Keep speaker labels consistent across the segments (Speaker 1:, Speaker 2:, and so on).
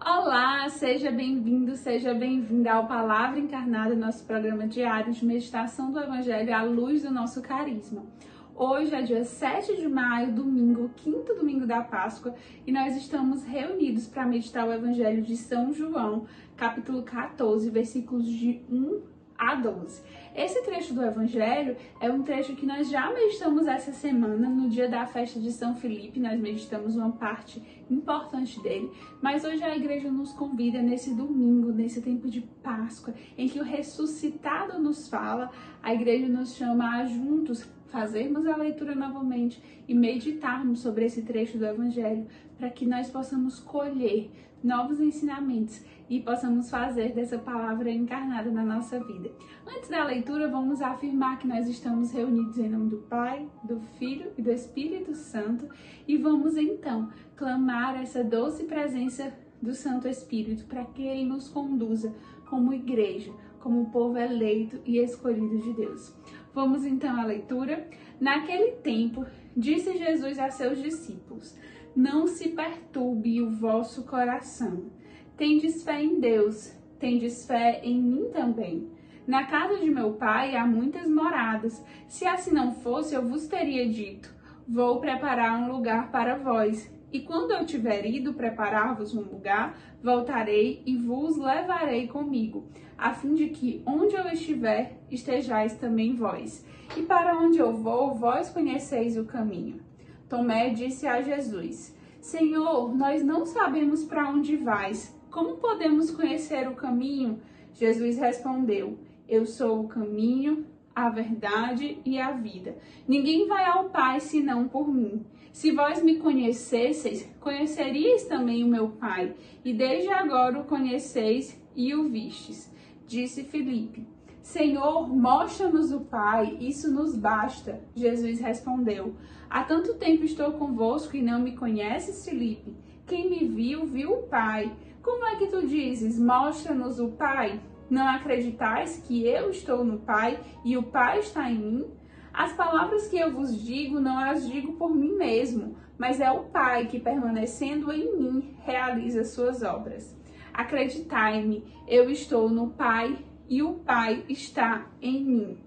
Speaker 1: Olá, seja bem-vindo, seja bem-vinda ao Palavra Encarnada, nosso programa diário de meditação do Evangelho à luz do nosso carisma. Hoje é dia 7 de maio, domingo, quinto domingo da Páscoa, e nós estamos reunidos para meditar o Evangelho de São João, capítulo 14, versículos de 1 a 12. Esse trecho do Evangelho é um trecho que nós já meditamos essa semana, no dia da festa de São Felipe, nós meditamos uma parte importante dele, mas hoje a igreja nos convida nesse domingo, nesse tempo de Páscoa, em que o ressuscitado nos fala, a igreja nos chama a juntos fazermos a leitura novamente e meditarmos sobre esse trecho do Evangelho, para que nós possamos colher novos ensinamentos e possamos fazer dessa palavra encarnada na nossa vida. Antes da leitura, vamos afirmar que nós estamos reunidos em nome do Pai, do Filho e do Espírito Santo e vamos então clamar essa doce presença do Santo Espírito para que ele nos conduza como igreja, como povo eleito e escolhido de Deus. Vamos então à leitura. Naquele tempo, disse Jesus a seus discípulos: Não se perturbe o vosso coração. Tendes fé em Deus, tendes fé em mim também. Na casa de meu pai há muitas moradas. Se assim não fosse, eu vos teria dito: Vou preparar um lugar para vós. E quando eu tiver ido preparar-vos um lugar, voltarei e vos levarei comigo, a fim de que onde eu estiver, estejais também vós. E para onde eu vou, vós conheceis o caminho. Tomé disse a Jesus: Senhor, nós não sabemos para onde vais. Como podemos conhecer o caminho? Jesus respondeu: Eu sou o caminho, a verdade e a vida. Ninguém vai ao Pai senão por mim. Se vós me conhecesseis, conheceríeis também o meu Pai, e desde agora o conheceis e o vistes. Disse Filipe: Senhor, mostra-nos o Pai, isso nos basta. Jesus respondeu: Há tanto tempo estou convosco e não me conheces, Filipe? Quem me viu, viu o Pai. Como é que tu dizes: Mostra-nos o Pai? Não acreditais que eu estou no Pai e o Pai está em mim? As palavras que eu vos digo não as digo por mim mesmo, mas é o Pai que, permanecendo em mim, realiza suas obras. Acreditai-me, eu estou no Pai e o Pai está em mim.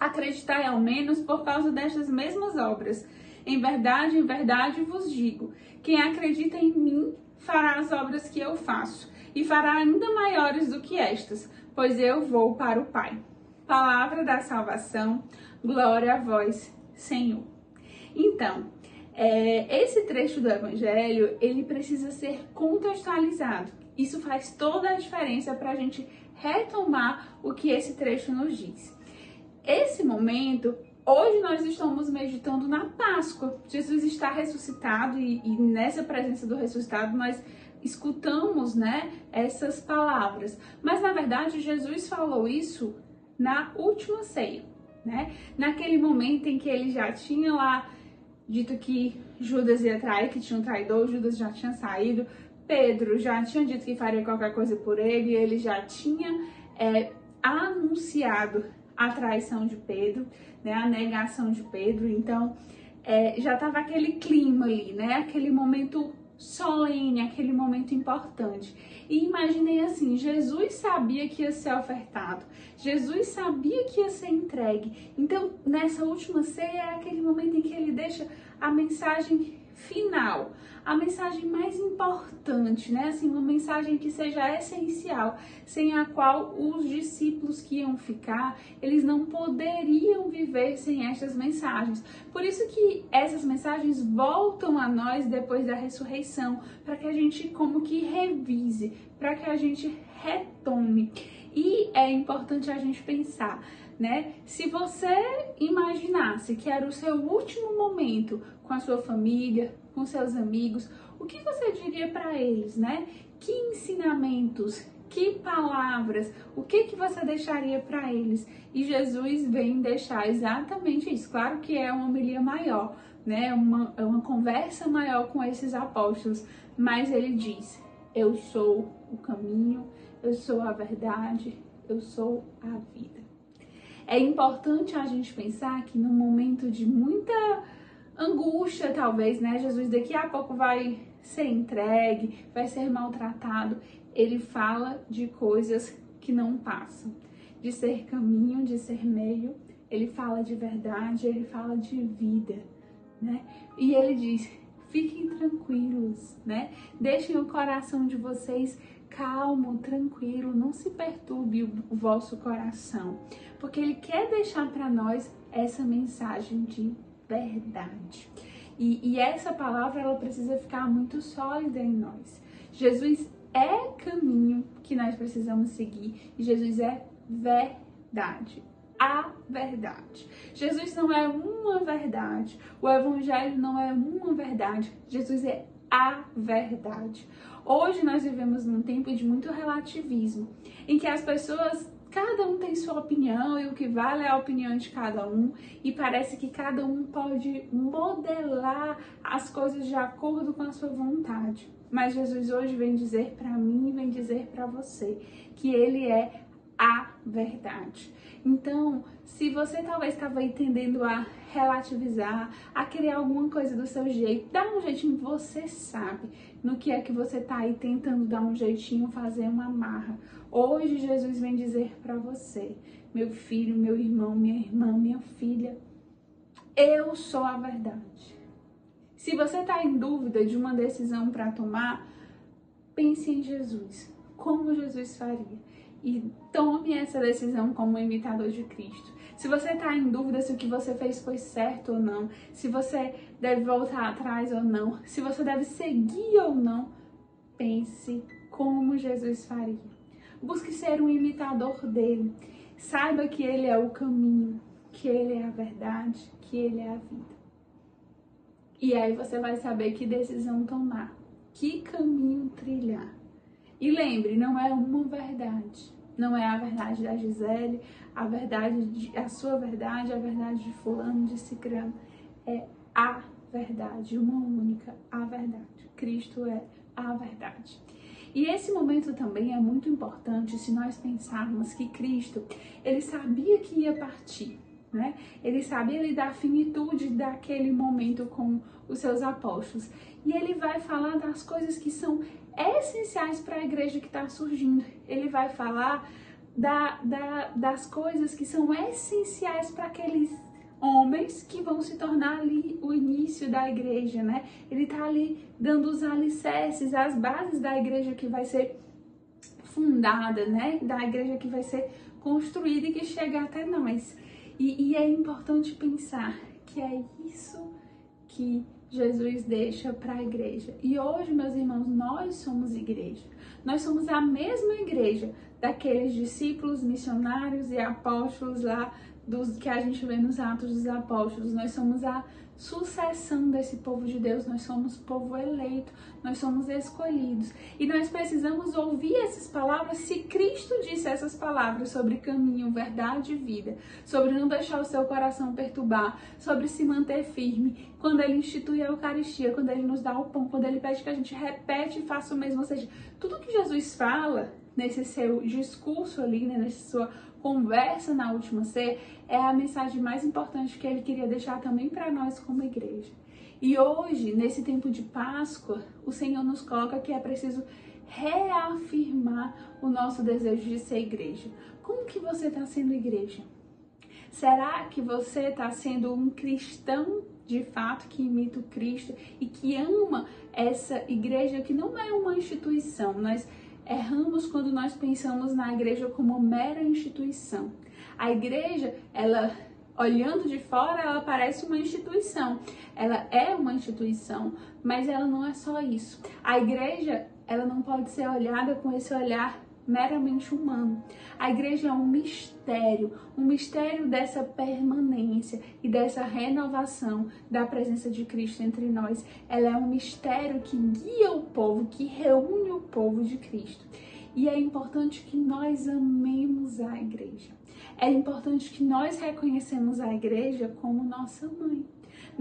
Speaker 1: Acreditai ao menos por causa destas mesmas obras. Em verdade, em verdade vos digo: quem acredita em mim fará as obras que eu faço, e fará ainda maiores do que estas, pois eu vou para o Pai. Palavra da salvação, glória a vós, Senhor. Então, é, esse trecho do Evangelho, ele precisa ser contextualizado. Isso faz toda a diferença para a gente retomar o que esse trecho nos diz. Esse momento, hoje nós estamos meditando na Páscoa. Jesus está ressuscitado e, e nessa presença do ressuscitado nós escutamos, né, essas palavras. Mas na verdade Jesus falou isso na última ceia, né? Naquele momento em que ele já tinha lá dito que Judas ia trair, que tinha um traidor, Judas já tinha saído, Pedro já tinha dito que faria qualquer coisa por ele, ele já tinha é, anunciado a traição de Pedro, né, a negação de Pedro, então é, já estava aquele clima ali, né, aquele momento solene, aquele momento importante. E imaginei assim: Jesus sabia que ia ser ofertado, Jesus sabia que ia ser entregue. Então, nessa última ceia é aquele momento em que ele deixa a mensagem final, a mensagem mais importante, né? Assim, uma mensagem que seja essencial, sem a qual os discípulos que iam ficar, eles não poderiam viver sem estas mensagens. Por isso que essas mensagens voltam a nós depois da ressurreição, para que a gente como que revise, para que a gente retome. E é importante a gente pensar né? Se você imaginasse que era o seu último momento com a sua família, com seus amigos, o que você diria para eles, né? Que ensinamentos, que palavras, o que que você deixaria para eles? E Jesus vem deixar exatamente isso. Claro que é uma homilia maior, né? Uma, é uma conversa maior com esses apóstolos, mas ele diz: Eu sou o caminho, eu sou a verdade, eu sou a vida. É importante a gente pensar que no momento de muita angústia, talvez, né? Jesus daqui a pouco vai ser entregue, vai ser maltratado. Ele fala de coisas que não passam, de ser caminho, de ser meio. Ele fala de verdade, ele fala de vida, né? E ele diz: fiquem tranquilos, né? Deixem o coração de vocês calmo, tranquilo, não se perturbe o vosso coração, porque ele quer deixar para nós essa mensagem de verdade. E, e, essa palavra ela precisa ficar muito sólida em nós. Jesus é caminho que nós precisamos seguir e Jesus é verdade. A verdade. Jesus não é uma verdade. O evangelho não é uma verdade. Jesus é a verdade. Hoje nós vivemos num tempo de muito relativismo, em que as pessoas cada um tem sua opinião e o que vale é a opinião de cada um, e parece que cada um pode modelar as coisas de acordo com a sua vontade. Mas Jesus hoje vem dizer para mim, vem dizer para você que ele é a verdade. Então, se você talvez estava entendendo a relativizar, a criar alguma coisa do seu jeito, dá um jeitinho, você sabe no que é que você está aí tentando dar um jeitinho, fazer uma marra. Hoje Jesus vem dizer para você, meu filho, meu irmão, minha irmã, minha filha, eu sou a verdade. Se você está em dúvida de uma decisão para tomar, pense em Jesus. Como Jesus faria? E tome essa decisão como imitador de Cristo. Se você está em dúvida se o que você fez foi certo ou não, se você deve voltar atrás ou não, se você deve seguir ou não, pense como Jesus faria. Busque ser um imitador dele. Saiba que ele é o caminho, que ele é a verdade, que ele é a vida. E aí você vai saber que decisão tomar, que caminho trilhar. E lembre, não é uma verdade. Não é a verdade da Gisele, a verdade, de, a sua verdade, a verdade de fulano, de cicrano. É a verdade, uma única, a verdade. Cristo é a verdade. E esse momento também é muito importante se nós pensarmos que Cristo, ele sabia que ia partir, né? Ele sabia lidar a finitude daquele momento com os seus apóstolos. E ele vai falar das coisas que são essenciais para a igreja que está surgindo. Ele vai falar da, da, das coisas que são essenciais para aqueles homens que vão se tornar ali o início da igreja, né? Ele está ali dando os alicerces, as bases da igreja que vai ser fundada, né? Da igreja que vai ser construída e que chega até nós. E, e é importante pensar que é isso que Jesus deixa para a igreja. E hoje, meus irmãos, nós somos igreja. Nós somos a mesma igreja daqueles discípulos, missionários e apóstolos lá dos que a gente vê nos Atos dos Apóstolos. Nós somos a sucessão desse povo de Deus, nós somos povo eleito, nós somos escolhidos. E nós precisamos ouvir essas palavras. Se Cristo disse essas palavras sobre caminho, verdade e vida, sobre não deixar o seu coração perturbar, sobre se manter firme, quando ele institui a Eucaristia, quando ele nos dá o pão, quando ele pede que a gente repete e faça o mesmo, ou seja, tudo que Jesus fala nesse seu discurso ali, né, nessa sua conversa na última C, é a mensagem mais importante que ele queria deixar também para nós como igreja. E hoje, nesse tempo de Páscoa, o Senhor nos coloca que é preciso reafirmar o nosso desejo de ser igreja. Como que você está sendo igreja? Será que você está sendo um cristão de fato que imita o Cristo e que ama essa igreja que não é uma instituição, mas erramos quando nós pensamos na igreja como mera instituição. A igreja, ela olhando de fora, ela parece uma instituição. Ela é uma instituição, mas ela não é só isso. A igreja, ela não pode ser olhada com esse olhar meramente humano. A igreja é um mistério, um mistério dessa permanência e dessa renovação da presença de Cristo entre nós. Ela é um mistério que guia o povo, que reúne o povo de Cristo. E é importante que nós amemos a igreja. É importante que nós reconhecemos a igreja como nossa mãe.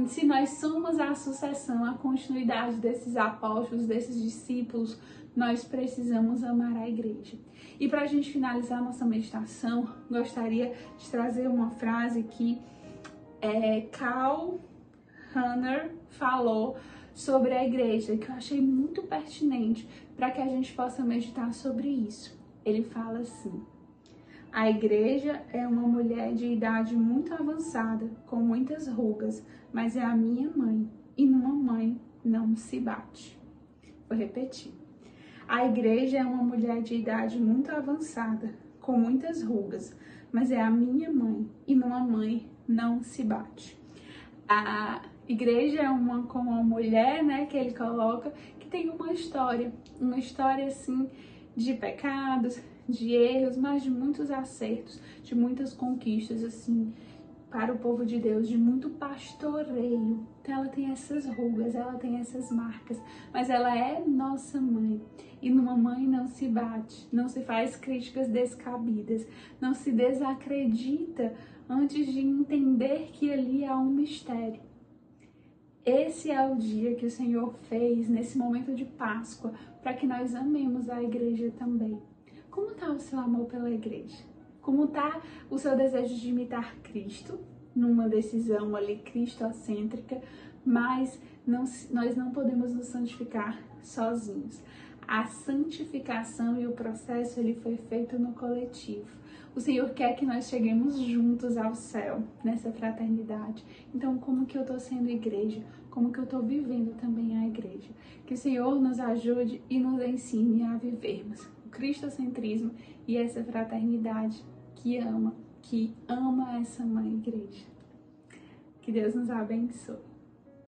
Speaker 1: Se nós somos a sucessão, a continuidade desses apóstolos, desses discípulos, nós precisamos amar a igreja. E para a gente finalizar nossa meditação, gostaria de trazer uma frase que é, Carl Hanner falou sobre a igreja que eu achei muito pertinente para que a gente possa meditar sobre isso. Ele fala assim: A igreja é uma mulher de idade muito avançada, com muitas rugas, mas é a minha mãe, e numa mãe não se bate. Vou repetir. A igreja é uma mulher de idade muito avançada, com muitas rugas, mas é a minha mãe, e numa mãe não se bate. A igreja é uma com uma mulher, né, que ele coloca, que tem uma história, uma história assim de pecados, de erros, mas de muitos acertos, de muitas conquistas assim para o povo de Deus, de muito pastoreio. Então ela tem essas rugas, ela tem essas marcas, mas ela é nossa mãe. E numa mãe não se bate, não se faz críticas descabidas, não se desacredita antes de entender que ali há um mistério. Esse é o dia que o Senhor fez nesse momento de Páscoa para que nós amemos a igreja também. Como está o seu amor pela igreja? Como está o seu desejo de imitar Cristo numa decisão ali cristocêntrica, mas não, nós não podemos nos santificar sozinhos. A santificação e o processo ele foi feito no coletivo. O Senhor quer que nós cheguemos juntos ao céu, nessa fraternidade. Então, como que eu estou sendo igreja? Como que eu estou vivendo também a igreja? Que o Senhor nos ajude e nos ensine a vivermos o cristocentrismo e essa fraternidade que ama, que ama essa mãe igreja. Que Deus nos abençoe.